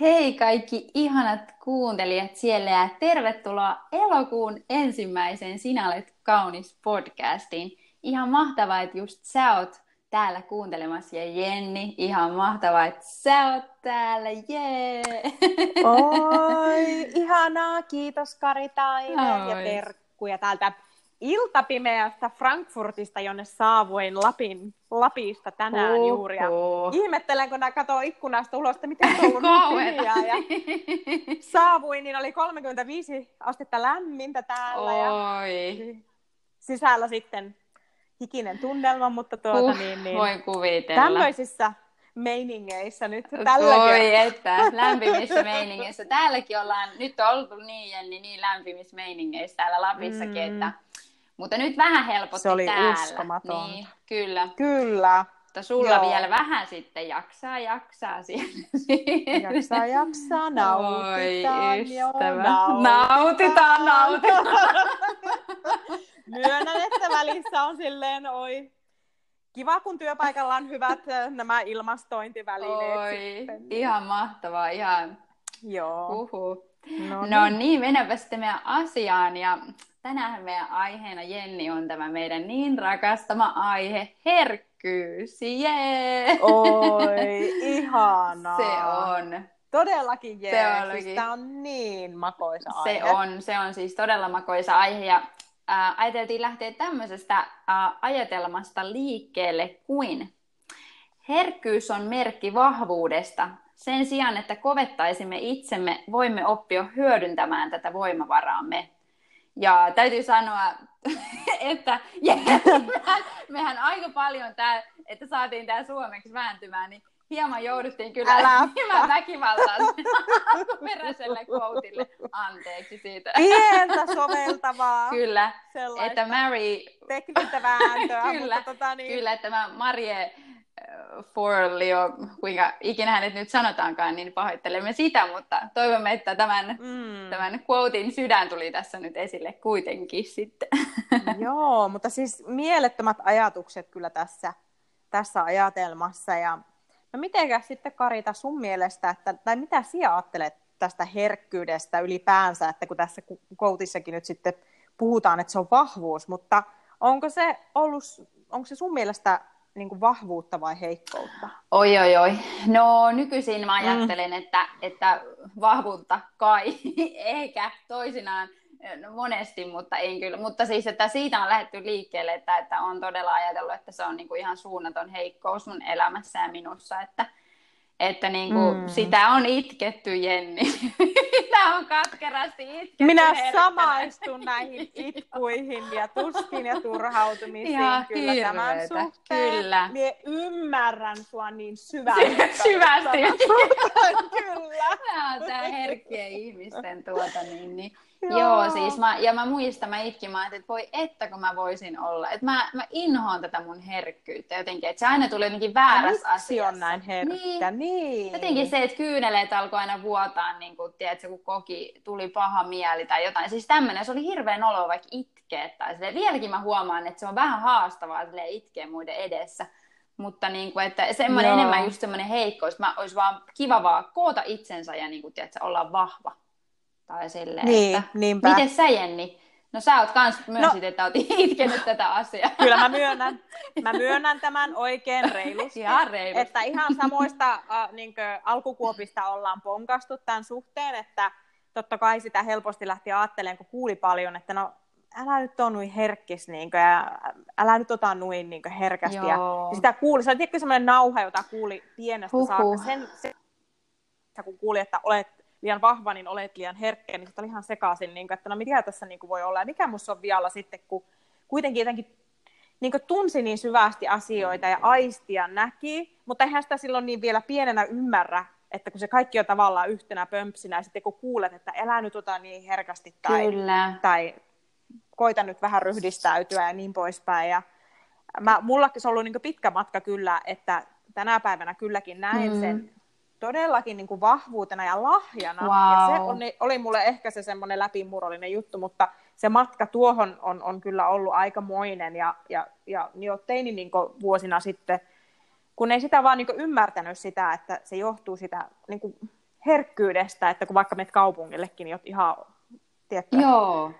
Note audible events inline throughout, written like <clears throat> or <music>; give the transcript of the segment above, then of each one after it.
Hei kaikki ihanat kuuntelijat siellä ja tervetuloa elokuun ensimmäisen Sinä olet kaunis podcastiin. Ihan mahtavaa, että just sä oot täällä kuuntelemassa ja Jenni, ihan mahtavaa, että sä oot täällä, jee! Oi, ihanaa, kiitos Kari Taime ja terkkuja täältä iltapimeästä Frankfurtista, jonne saavuin Lapin, Lapista tänään Oho. juuri. Ja ihmettelen, kun katsoo ikkunasta ulos, että miten on ollut <laughs> niin ja saavuin, niin oli 35 astetta lämmintä täällä. Oi. Ja sisällä sitten hikinen tunnelma, mutta tuota uh, niin, niin voin kuvitella. Tämmöisissä meiningeissä nyt tällä Voi että, lämpimissä meiningeissä. Täälläkin ollaan nyt oltu niin, Jenni, niin lämpimissä meiningeissä täällä Lapissakin, mm. että mutta nyt vähän helpotti Se oli täällä. uskomaton. Niin, kyllä. Kyllä. Mutta sulla Joo. vielä vähän sitten jaksaa, jaksaa siellä. Jaksaa, jaksaa, <laughs> nautitaan. Oi, ystävä. Joo, nautitaan, nautitaan. nautitaan. <laughs> Myönnän, että välissä on silleen, oi, kiva, kun työpaikalla on hyvät nämä ilmastointivälineet. Oi, sitten. ihan mahtavaa, ihan. Joo. Uhu. No, no niin, niin mennäänpä sitten meidän asiaan. Ja tänään meidän aiheena, Jenni, on tämä meidän niin rakastama aihe, herkkyys. Jee! Oi, <laughs> ihanaa. Se on. Todellakin jee. Se siis tämä on niin makoisa aihe. Se on, se on siis todella makoisa aihe. Ja äh, ajateltiin lähteä tämmöisestä äh, ajatelmasta liikkeelle kuin herkkyys on merkki vahvuudesta. Sen sijaan, että kovettaisimme itsemme, voimme oppia hyödyntämään tätä voimavaraamme. Ja täytyy sanoa, <laughs> että mehän, mehän aika paljon, tää, että saatiin tämä suomeksi vääntymään, niin hieman jouduttiin kyllä Älä. hieman väkivaltaan <laughs> alkuperäiselle koutille. Anteeksi siitä. Pientä soveltavaa. kyllä, että Mary... Teknistä vääntöä. <laughs> kyllä, mutta tota niin... kyllä, että mä Marie Forlio, kuinka ikinä hänet nyt sanotaankaan, niin pahoittelemme sitä, mutta toivomme, että tämän, mm. tämän quotein sydän tuli tässä nyt esille kuitenkin sitten. <laughs> Joo, mutta siis mielettömät ajatukset kyllä tässä, tässä ajatelmassa. Ja no mitenkä sitten Karita sun mielestä, että, tai mitä sinä ajattelet tästä herkkyydestä ylipäänsä, että kun tässä koutissakin nyt sitten puhutaan, että se on vahvuus, mutta onko se ollut, onko se sun mielestä niin kuin vahvuutta vai heikkoutta? Oi, oi, oi. No nykyisin mä ajattelen, mm. että, että vahvuutta kai, <laughs> eikä toisinaan no, monesti, mutta ei kyllä. Mutta siis, että siitä on lähdetty liikkeelle, että, että on todella ajatellut, että se on niin kuin ihan suunnaton heikkous mun elämässä ja minussa, että, että niin kuin, mm. sitä on itketty, Jenni. <laughs> sitä on katkerasti itketty. Minä herkkänä. samaistun näihin itkuihin ja tuskin ja turhautumisiin Ihan kyllä hirveetä. tämän suhteen. Kyllä. Mie ymmärrän sua niin syvästi. <laughs> syvästi. kyllä. Tämä on tämä herkkien ihmisten tuota niin, niin Joo. Joo, siis mä, ja mä muistan, mä itkin, mä että voi että kun mä voisin olla. Että mä, mä inhoan tätä mun herkkyyttä jotenkin, että se aina tulee jotenkin väärässä asiassa. on näin herkkä, niin. niin. Jotenkin se, että kyyneleet alkoi aina vuotaa, niin kun, tiedätkö, kun koki, tuli paha mieli tai jotain. Siis tämmöinen, se oli hirveän olo vaikka itkeä. Tai silleen, vieläkin mä huomaan, että se on vähän haastavaa silleen, itkeä muiden edessä. Mutta niin kuin, että semmoinen enemmän just semmoinen heikkous, mä olisi vaan kiva vaan koota itsensä ja niin kuin, tiedätkö, olla vahva. Tai silleen, niin, että, niinpä. miten sä Jenni? No sä oot kans myönsit, no, että oot <laughs> itkenyt tätä asiaa. <laughs> Kyllä mä myönnän. Mä myönnän tämän oikein reilusti. ihan reilusti. Että ihan samoista äh, niin kuin, alkukuopista ollaan ponkastu tämän suhteen, että totta kai sitä helposti lähti ajattelemaan, kun kuuli paljon, että no älä nyt ole noin herkkis, niin kuin, ja älä nyt ota noin niin kuin, herkästi. Ja, ja, sitä kuuli, se oli semmoinen nauha, jota kuuli pienestä Huhhuh. saakka. Sen, sen, kun kuuli, että olet liian vahva, niin olet liian herkkä, niin oli ihan sekaisin, niin kuin, että no mikä tässä niin kuin voi olla ja mikä minussa on vialla sitten, kun kuitenkin jotenkin niin kuin tunsi niin syvästi asioita ja aistia näki, mutta eihän sitä silloin niin vielä pienenä ymmärrä, että kun se kaikki on tavallaan yhtenä pömpsinä, ja sitten kun kuulet, että elää nyt ota niin herkästi tai, Kyllä. tai koita nyt vähän ryhdistäytyä ja niin poispäin. Ja mä, mullakin se on ollut niin pitkä matka kyllä, että tänä päivänä kylläkin näen mm. sen todellakin niin kuin vahvuutena ja lahjana. Wow. Ja se on, oli mulle ehkä se semmoinen läpimurollinen juttu, mutta se matka tuohon on, on kyllä ollut aikamoinen. Ja, ja, ja jo teini niin vuosina sitten, kun ei sitä vaan niin ymmärtänyt sitä, että se johtuu sitä niin kuin herkkyydestä, että kun vaikka menet kaupungillekin, niin oot ihan, tiedätkö, Joo.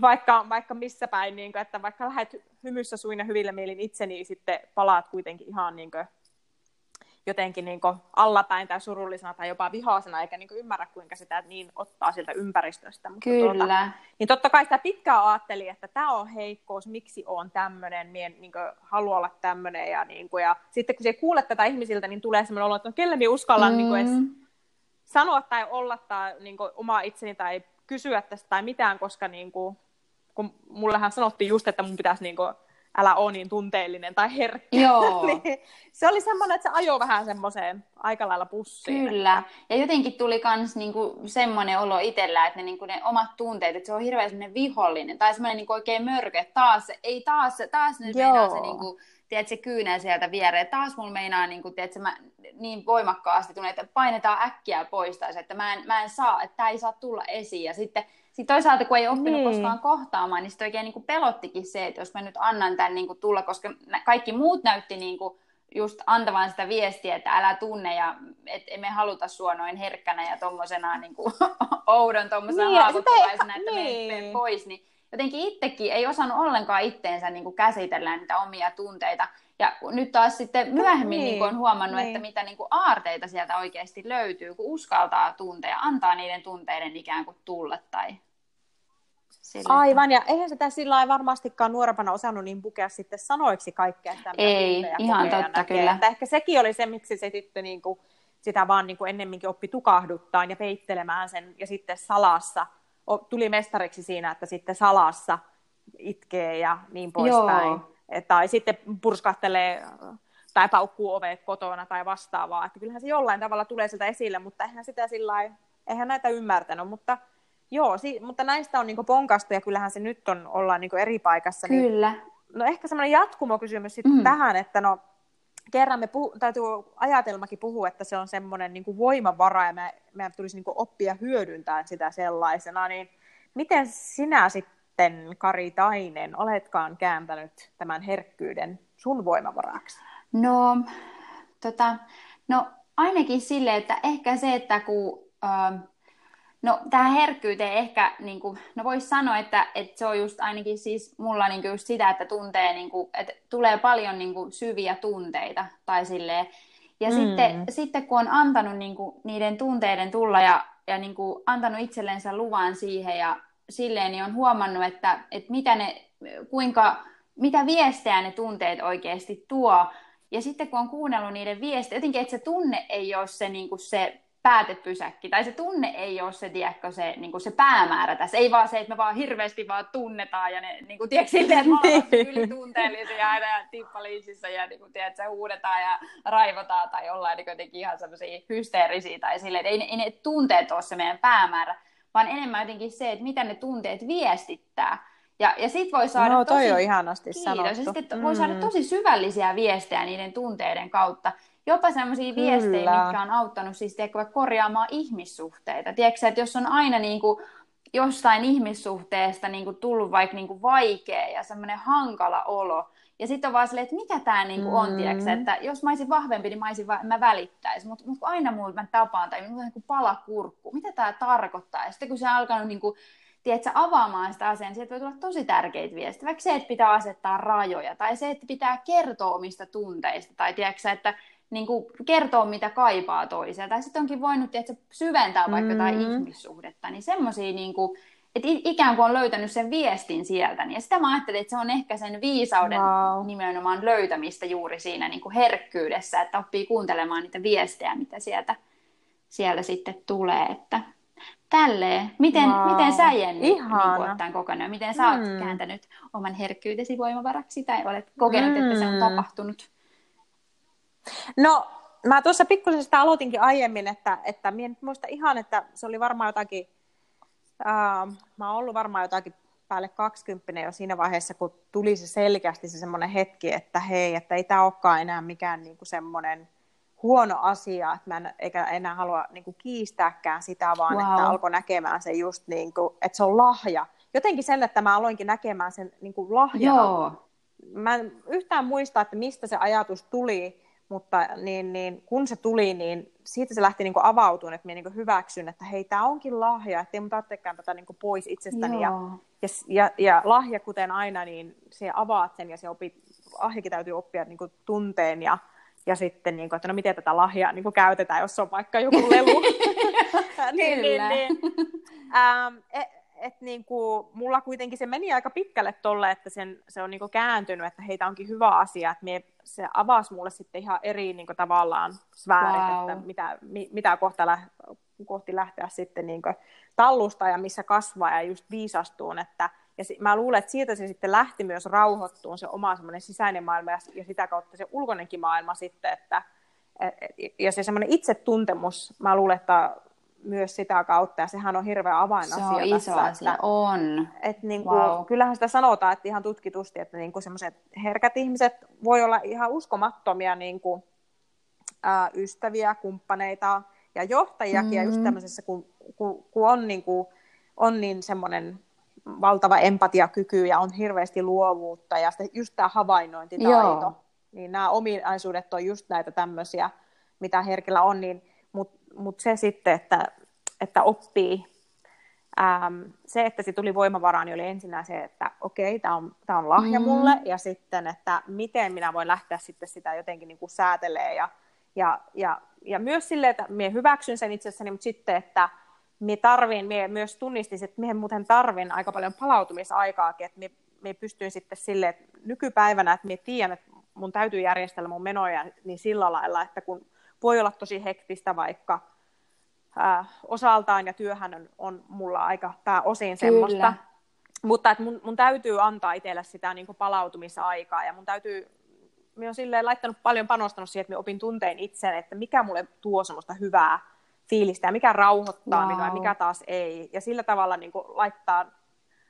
vaikka, vaikka missä päin, niin kuin, että vaikka lähdet hymyssä suina hyvillä mielin itse, niin sitten palaat kuitenkin ihan niin kuin, jotenkin niin kuin allapäin tai surullisena tai jopa vihaisena, eikä niin kuin ymmärrä, kuinka sitä niin ottaa siltä ympäristöstä. Mutta Kyllä. Tuota, niin totta kai sitä pitkään ajatteli, että tämä on heikkous, miksi on tämmöinen, mien niin haluaa olla tämmöinen. Ja, niin kuin, ja sitten kun se kuulet tätä ihmisiltä, niin tulee semmoinen olo, että no, kelle minä uskallan mm. niin kuin edes sanoa tai olla tai niin kuin, omaa itseni tai kysyä tästä tai mitään, koska niin kuin, kun mullehan sanottiin just, että mun pitäisi niin kuin, älä ole niin tunteellinen tai herkkä. Joo. <laughs> niin se oli semmoinen, että se ajoi vähän semmoiseen aika lailla pussiin. Kyllä. Että... Ja jotenkin tuli myös niinku semmoinen olo itsellä, että ne, niinku ne omat tunteet, että se on hirveän semmoinen vihollinen tai semmoinen niinku oikein mörkö, että taas, ei taas, taas nyt Joo. meinaa se niinku, tiedät, se kyynel sieltä viereen. Taas mulla meinaa niin, kuin, tiedät, mä niin voimakkaasti tunne, että painetaan äkkiä pois tai se, että mä en, mä en saa, että tämä ei saa tulla esiin. Ja sitten sitten toisaalta, kun ei oppinut niin. koskaan kohtaamaan, niin sitten oikein niin kuin pelottikin se, että jos mä nyt annan tämän niin kuin tulla, koska kaikki muut näytti niin kuin just antavan sitä viestiä, että älä tunne ja että emme haluta sua noin herkkänä ja tommosena niin kuin, <laughs> oudon tommosena niin, haavoittuvaisena, että niin. mene pois, niin jotenkin itsekin ei osannut ollenkaan itteensä niin kuin käsitellä niitä omia tunteita. Ja nyt taas sitten myöhemmin niin. Niin kuin on huomannut, niin. että mitä niin kuin aarteita sieltä oikeasti löytyy, kun uskaltaa tuntea, antaa niiden tunteiden ikään kuin tulla tai Aivan, ja eihän sitä sillä varmastikaan nuorempana osannut niin pukea sitten sanoiksi kaikkea, että Ei, ihan totta kyllä. Että ehkä sekin oli se, miksi se sitten niin kuin, sitä vaan niin kuin ennemminkin oppi tukahduttaa ja peittelemään sen, ja sitten salassa tuli mestariksi siinä, että sitten salassa itkee ja niin poispäin. Tai sitten purskahtelee tai paukkuu ovet kotona tai vastaavaa. Että kyllähän se jollain tavalla tulee sieltä esille, mutta eihän sitä sillä eihän näitä ymmärtänyt, mutta joo, si- mutta näistä on niinku ponkastu ja kyllähän se nyt on, ollaan niinku eri paikassa. Niin Kyllä. Niin, no ehkä semmoinen jatkumokysymys sitten mm. tähän, että no kerran me puhu, täytyy ajatelmakin puhua, että se on semmoinen niin voimavara ja me, meidän tulisi niin oppia hyödyntämään sitä sellaisena, niin miten sinä sitten, Kari Tainen, oletkaan kääntänyt tämän herkkyyden sun voimavaraksi? No, tota, no ainakin sille, että ehkä se, että kun... Äh, No tähän herkkyyteen ehkä, niin kuin, no voisi sanoa, että, että se on just ainakin siis mulla niin just sitä, että tuntee, niin kuin, että tulee paljon niin kuin, syviä tunteita tai silleen. Ja mm. sitten, sitten kun on antanut niin kuin, niiden tunteiden tulla ja, ja niin kuin, antanut itsellensä luvan siihen ja silleen, niin on huomannut, että, että mitä ne, kuinka, mitä viestejä ne tunteet oikeasti tuo. Ja sitten kun on kuunnellut niiden viestejä, jotenkin, että se tunne ei ole se, niin kuin se päätepysäkki, tai se tunne ei ole se, tiedätkö, se, niin kuin se päämäärä tässä. Ei vaan se, että me vaan hirveästi vaan tunnetaan, ja ne, niin kuin, tiedätkö, silleen, että me ollaan <laughs> ylitunteellisia aina ja tippaliisissä, ja niin kuin, tiedätkö, huudetaan ja raivotaan, tai ollaan niin jotenkin ihan semmoisia hysteerisiä, tai silleen, että ei, ei ne tunteet ole se meidän päämäärä, vaan enemmän jotenkin se, että mitä ne tunteet viestittää. Ja, ja sit voi saada no, toi tosi... on ihanasti kiitos. sanottu. Ja sitten mm. voi saada tosi syvällisiä viestejä niiden tunteiden kautta jopa sellaisia viestejä, mitkä on auttanut siis tiedätkö, korjaamaan ihmissuhteita. Tiedätkö, että jos on aina niin kuin, jostain ihmissuhteesta niin kuin, tullut vaikka niin kuin, vaikea ja semmoinen hankala olo, ja sitten on vaan silleen, että mikä tämä niinku on, mm. tiedätkö, että jos mä olisin vahvempi, niin mä, olisin va- mä välittäisin, mutta mut aina mulla mä tapaan tai minulla on niin pala kurkku, mitä tämä tarkoittaa, ja sitten kun se on alkanut niin kuin, tiedätkö, avaamaan sitä asiaa, niin sieltä voi tulla tosi tärkeitä viestejä, vaikka se, että pitää asettaa rajoja, tai se, että pitää kertoa omista tunteista, tai tiedätkö, että niin kuin kertoa, mitä kaipaa toiselta. Tai sitten onkin voinut että syventää vaikka mm. jotain ihmissuhdetta. Niin semmoisia, niin kuin, että ikään kuin on löytänyt sen viestin sieltä. Niin sitä mä ajattelin, että se on ehkä sen viisauden wow. nimenomaan löytämistä juuri siinä niin kuin herkkyydessä, että oppii kuuntelemaan niitä viestejä, mitä sieltä, sieltä sitten tulee. Että tälleen. Miten, wow. miten sä Jenni niin ottaen kokonaan? Miten sä oot mm. kääntänyt oman herkkyytesi voimavaraksi tai olet kokenut, mm. että se on mm. tapahtunut? No, mä tuossa pikkusen sitä aloitinkin aiemmin, että, että minä en muista ihan, että se oli varmaan jotakin, ää, mä oon ollut varmaan jotakin päälle 20 jo siinä vaiheessa, kun tuli se selkeästi se semmoinen hetki, että hei, että ei tämä olekaan enää mikään niinku semmoinen huono asia, että mä en, eikä enää halua niinku kiistääkään sitä, vaan wow. että alkoi näkemään se just niin kuin, että se on lahja. Jotenkin sen, että mä aloinkin näkemään sen niin kuin lahjana. Joo. Mä en yhtään muista, että mistä se ajatus tuli, mutta niin, niin, kun se tuli, niin siitä se lähti niin avautumaan, että minä niin hyväksyn, että hei, tämä onkin lahja, että ei mun tarvitsekaan tätä niin pois itsestäni. Ja, ja, ja, ja, lahja, kuten aina, niin se avaat sen ja se opit, lahjakin täytyy oppia niin tunteen ja, ja sitten, niin kuin, että no miten tätä lahjaa niin käytetään, jos on vaikka joku <laughs> lelu. <laughs> niin, niin, niin. Ähm, et, et, niin kuin, mulla kuitenkin se meni aika pitkälle tolle, että sen, se on niin kuin kääntynyt, että heitä onkin hyvä asia, että mie, se avasi mulle sitten ihan eri niin kuin, tavallaan sfäärit, wow. että mitä, mi, mitä kohta lä, kohti lähteä sitten niin kuin, tallusta ja missä kasvaa ja just viisastuun, että ja si- mä luulen, että siitä se sitten lähti myös rauhoittuun se oma semmoinen sisäinen maailma ja, ja sitä kautta se ulkoinenkin maailma sitten, että et, et, ja se semmoinen itsetuntemus, mä luulen, että myös sitä kautta, ja sehän on hirveä avainasia Se on iso tässä, asia, että, on. Et niin kuin, wow. Kyllähän sitä sanotaan, että ihan tutkitusti, että niin kuin semmoiset herkät ihmiset voi olla ihan uskomattomia niin kuin, ää, ystäviä, kumppaneita ja johtajiakin, mm-hmm. ja just mm-hmm. tämmöisessä, kun, kun, kun on, niin kuin, on niin semmoinen valtava empatiakyky ja on hirveästi luovuutta ja just tämä havainnointitaito, Joo. niin nämä ominaisuudet on just näitä tämmöisiä, mitä herkillä on, niin, mutta mut se sitten, että, että oppii, äm, se, että se tuli voimavaraan, niin oli ensinnä se, että okei, tämä on, tää on lahja mm. mulle, ja sitten, että miten minä voin lähteä sitten sitä jotenkin niin kuin säätelee ja, ja, ja, ja myös silleen, että minä hyväksyn sen itsessäni, mutta sitten, että minä tarvin, minä myös tunnistin, että minä muuten tarvin aika paljon palautumisaikaakin, että minä, minä pystyin sitten silleen, että nykypäivänä, että minä tiedän, että mun täytyy järjestellä mun menoja niin sillä lailla, että kun voi olla tosi hektistä vaikka ää, osaltaan ja työhän on, on mulla aika pääosin semmoista, Kyllä. mutta että mun, mun täytyy antaa itselle sitä niin palautumisaikaa ja mun täytyy minä olen silleen laittanut paljon panostanut siihen, että minä opin tunteen itse, että mikä mulle tuo semmoista hyvää fiilistä ja mikä rauhoittaa wow. minua ja mikä taas ei. Ja sillä tavalla niin kuin, laittaa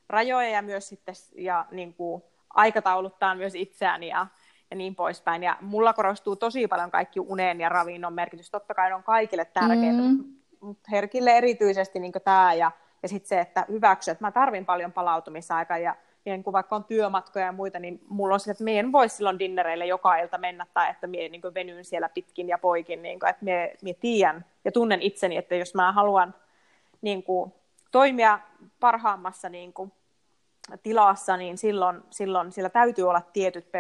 rajoja ja myös sitten ja niin kuin, aikatauluttaa myös itseäni ja, ja niin poispäin. Ja mulla korostuu tosi paljon kaikki unen ja ravinnon merkitys. Totta kai ne on kaikille tärkeitä, mm. mutta herkille erityisesti niin tämä ja, ja sitten se, että hyväksy, että mä tarvin paljon palautumisaikaa ja niin kun vaikka on työmatkoja ja muita, niin mulla on se, että en voi silloin dinnereille joka ilta mennä tai että mie niin venyn siellä pitkin ja poikin, niin kuin, että mie, mie tiedän ja tunnen itseni, että jos mä haluan niin kuin, toimia parhaammassa niin kuin, tilassa, niin silloin, silloin sillä täytyy olla tietyt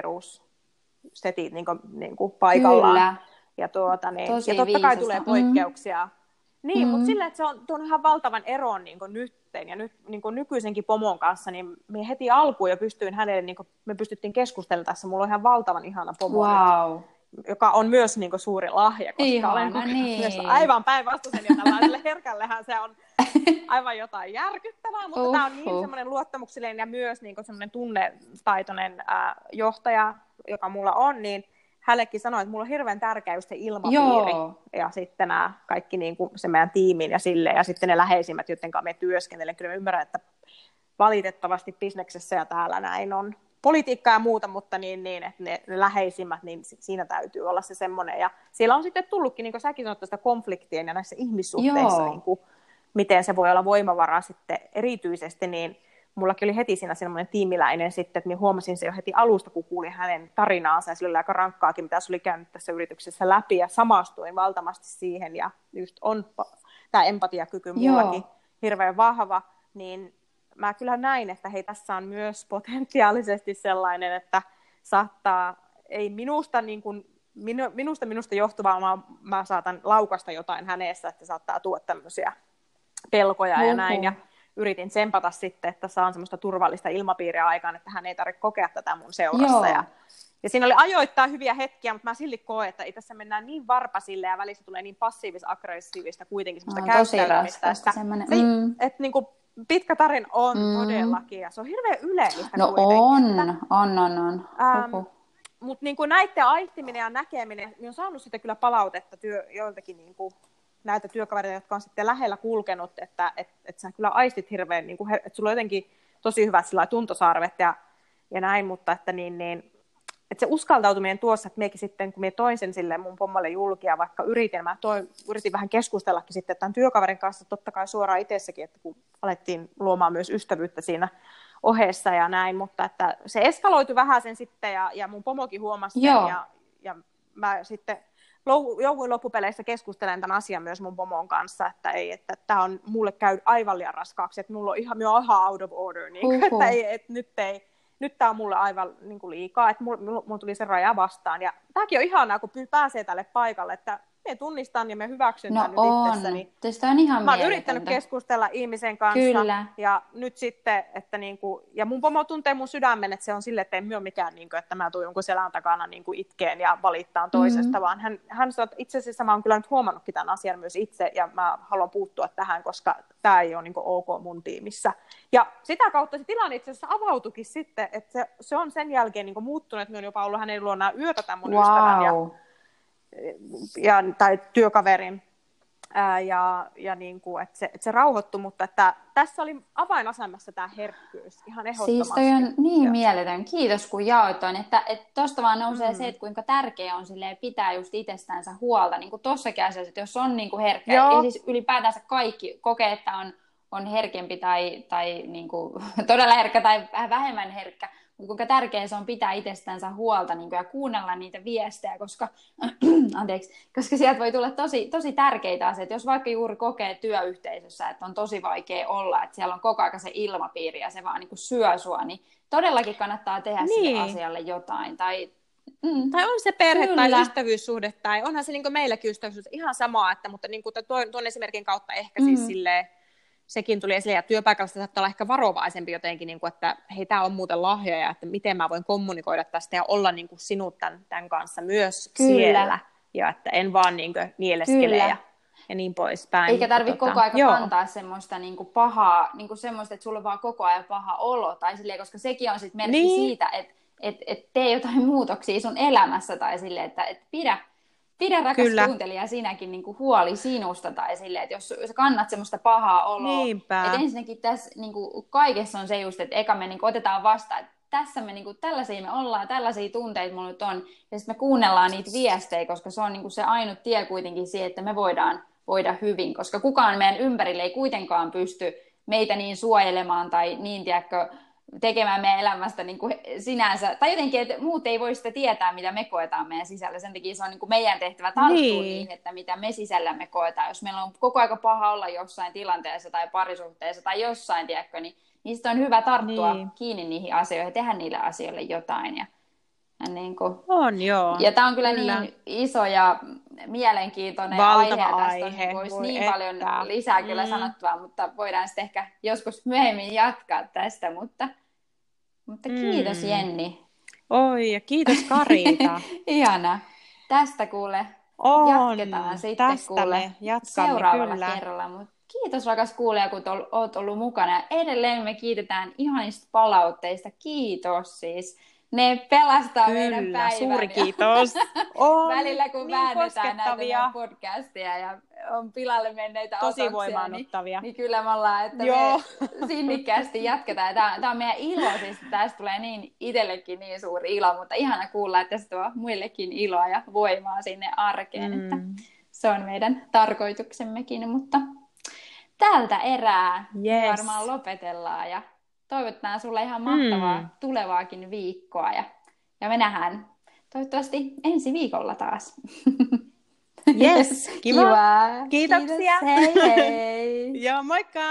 perussetit niin kuin, niin kuin paikallaan. Kyllä. Ja, tuota, niin, ja totta kai tulee mm. poikkeuksia. Mm niin, mm. mutta sillä, että se on tuonut ihan valtavan eron niin nytten ja nyt niin nykyisenkin pomon kanssa, niin me heti alkuun jo pystyin hänelle, niin me pystyttiin keskustelemaan tässä, mulla on ihan valtavan ihana pomo wow. nyt, joka on myös niin suuri lahja, koska Ihana, olen niin. myös aivan päinvastaisen ja tällaiselle <laughs> herkällehän se on <laughs> aivan jotain järkyttävää, mutta uh-huh. tämä on niin semmoinen luottamuksellinen ja myös niin semmoinen tunnetaitoinen äh, johtaja, joka mulla on, niin hänellekin sanoin, että mulla on hirveän tärkeä just se ilmapiiri Joo. ja sitten nämä kaikki niin kuin se meidän tiimin ja sille ja sitten ne läheisimmät, joiden kanssa me työskentelen. Kyllä mä ymmärrän, että valitettavasti bisneksessä ja täällä näin on politiikkaa ja muuta, mutta niin, niin että ne, ne läheisimmät, niin siinä täytyy olla se semmoinen. Ja siellä on sitten tullutkin, niin kuin säkin sanoit, tästä konfliktien ja näissä ihmissuhteissa, niin kuin, miten se voi olla voimavara sitten erityisesti, niin mullakin oli heti siinä semmoinen tiimiläinen sitten, että minä huomasin se jo heti alusta, kun kuulin hänen tarinaansa, ja sillä oli aika rankkaakin, mitä se oli käynyt tässä yrityksessä läpi, ja samastuin valtavasti siihen, ja just on tämä empatiakyky mullakin Joo. hirveän vahva, niin mä kyllä näin, että hei, tässä on myös potentiaalisesti sellainen, että saattaa, ei minusta niin kuin, minu, minusta minusta johtuvaa, vaan mä saatan laukasta jotain hänessä, että saattaa tuoda tämmöisiä pelkoja Oho. ja näin, ja yritin tsempata sitten, että saan semmoista turvallista ilmapiiriä aikaan, että hän ei tarvitse kokea tätä mun seurassa. Ja, ja siinä oli ajoittaa hyviä hetkiä, mutta mä silti koen, että tässä mennään niin varpasille ja välissä tulee niin passiivis-aggressiivista kuitenkin semmoista no, käyttäytymistä. Että, se, mm. että niin kuin pitkä tarin on mm. todellakin ja se on hirveän yleistä No on, että, on, on, on. Ähm, mutta niin näiden aistiminen ja näkeminen, niin on saanut sitten kyllä palautetta työ, joiltakin niin kuin näitä työkavereita, jotka on sitten lähellä kulkenut, että et, et sä kyllä aistit hirveän, niin kuin, että sulla on jotenkin tosi hyvät sillä tuntosarvet ja, ja näin, mutta että niin, niin että se uskaltautuminen tuossa, että meikin sitten, kun me toin sen sille mun pommalle julkia, vaikka yritin, mä toin, yritin vähän keskustellakin sitten tämän työkaverin kanssa, totta kai suoraan itsessäkin, että kun alettiin luomaan myös ystävyyttä siinä ohessa ja näin, mutta että se eskaloitui vähän sen sitten ja, ja mun pomokin huomasi ja, ja mä sitten jouduin loppupeleissä keskustelen tämän asian myös mun pomon kanssa, että ei, että tämä on mulle käy aivan liian raskaaksi, että mulla on ihan, on ihan out of order, niin, uh-huh. että, ei, että nyt ei, nyt tämä on mulle aivan niin kuin liikaa, että mulla, mulla tuli se raja vastaan. Ja tämäkin on ihanaa, kun pääsee tälle paikalle, että me tunnistan ja me hyväksyn no tämän on. nyt itsessäni. Tästä on ihan Mä oon yrittänyt keskustella ihmisen kanssa. Kyllä. Ja nyt sitten, että niinku, ja mun pomo tuntee mun sydämen, että se on sille, että en myö mikään, niinku, että mä tuun jonkun selän takana niinku itkeen ja valittaan toisesta, mm-hmm. vaan hän, hän sanoo, että itse asiassa mä oon kyllä nyt huomannutkin tämän asian myös itse, ja mä haluan puuttua tähän, koska tämä ei ole niinku ok mun tiimissä. Ja sitä kautta se tilanne itse asiassa avautukin sitten, että se, se on sen jälkeen niinku muuttunut, että mä oon jopa ollut hänen luonaan yötä tämän mun wow. ystävän. Ja, ja, tai työkaverin, ää, ja, ja niin kuin, että se, että se rauhoittui, mutta että tässä oli avainasemassa tämä herkkyys ihan ehdottomasti. Siis toi on niin mieletön. Kiitos kun jaoit että tuosta vaan nousee mm. se, että kuinka tärkeää on pitää just itsestänsä huolta. Niin kuin tossakin asiassa, että jos on niin kuin herkkä, Joo. ja siis ylipäätänsä kaikki kokee, että on, on herkempi tai, tai niin kuin, <laughs> todella herkkä tai vähemmän herkkä, kuinka tärkeää se on pitää itsestänsä huolta niin kuin, ja kuunnella niitä viestejä, koska, <clears throat> anteeksi, koska sieltä voi tulla tosi, tosi tärkeitä asioita. Jos vaikka juuri kokee työyhteisössä, että on tosi vaikea olla, että siellä on koko ajan se ilmapiiri ja se vaan niin kuin syö sua, niin todellakin kannattaa tehdä niin. sille asialle jotain. Tai, mm, tai on se perhe Kyllä. tai ystävyyssuhde, tai onhan se niin meilläkin ystävyyssuhde ihan sama, että, mutta niin kuin tuon, tuon esimerkin kautta ehkä siis mm. siis silleen, sekin tuli esille, ja työpaikalla saattaa olla ehkä varovaisempi jotenkin, niin kuin, että hei, tämä on muuten lahja, ja että miten mä voin kommunikoida tästä ja olla niin kuin sinut tämän, tämän kanssa myös Kyllä. siellä, ja että en vaan niin kuin, nieleskele ja, ja niin poispäin. Eikä tarvitse tota, koko ajan joo. kantaa semmoista niin kuin pahaa, niin kuin semmoista, että sulla on vaan koko ajan paha olo, tai silleen, koska sekin on sitten merkki niin. siitä, että et, et tee jotain muutoksia sun elämässä, tai silleen, että et pidä pidä rakas Kyllä. kuuntelija sinäkin niin kuin huoli sinusta tai silleen, että jos sä kannat semmoista pahaa oloa. Niinpä. Että ensinnäkin tässä niin kuin kaikessa on se just, että eka me niin kuin otetaan vastaan, että tässä me niin kuin, tällaisia me ollaan, tällaisia tunteita mulla nyt on, ja sitten me kuunnellaan niitä viestejä, koska se on niin kuin se ainut tie kuitenkin siihen, että me voidaan voida hyvin, koska kukaan meidän ympärille ei kuitenkaan pysty meitä niin suojelemaan tai niin, tiedätkö, tekemään meidän elämästä niin kuin sinänsä, tai jotenkin, että muut ei voi sitä tietää, mitä me koetaan meidän sisällä. Sen takia se on niin kuin meidän tehtävä tarttua niin. niin, että mitä me sisällämme koetaan. Jos meillä on koko aika paha olla jossain tilanteessa tai parisuhteessa tai jossain, tiedätkö, niin, niin on hyvä tarttua niin. kiinni niihin asioihin ja tehdä niille asioille jotain. Ja, ja niin kuin... On, joo. Ja tämä on kyllä, kyllä niin iso ja mielenkiintoinen Valtava aihe. Tästä aihe. On, voisi niin että. paljon lisää kyllä mm. sanottua, mutta voidaan sitten ehkä joskus myöhemmin jatkaa tästä. Mutta mutta kiitos mm. Jenni. Oi, ja kiitos Karita. <laughs> Ihana. Tästä kuule on. jatketaan sitten Tästä kuule seuraavalla kyllä. kerralla. Mut kiitos rakas kuulija, kun olet ollut mukana. Edelleen me kiitetään ihanista palautteista. Kiitos siis ne pelastaa Kyllä, meidän päivän. suuri kiitos. <laughs> On Välillä kun niin väännetään näitä podcasteja ja on pilalle menneitä Tosi voimaannuttavia. Niin, niin kyllä me ollaan, että Joo. me <laughs> sinnikkäästi jatketaan. Tämä, tämä on meidän ilo, siis tästä tulee niin itsellekin niin suuri ilo, mutta ihana kuulla, että se tuo muillekin iloa ja voimaa sinne arkeen, mm. että se on meidän tarkoituksemmekin, mutta tältä erää yes. varmaan lopetellaan ja toivotetaan sulle ihan mahtavaa mm. tulevaakin viikkoa ja, ja me nähdään toivottavasti ensi viikolla taas. <laughs> Yes, <laughs> kiva. kiva. Kiitoksia. Kiitos, hei hei. <laughs> Joo, moikka.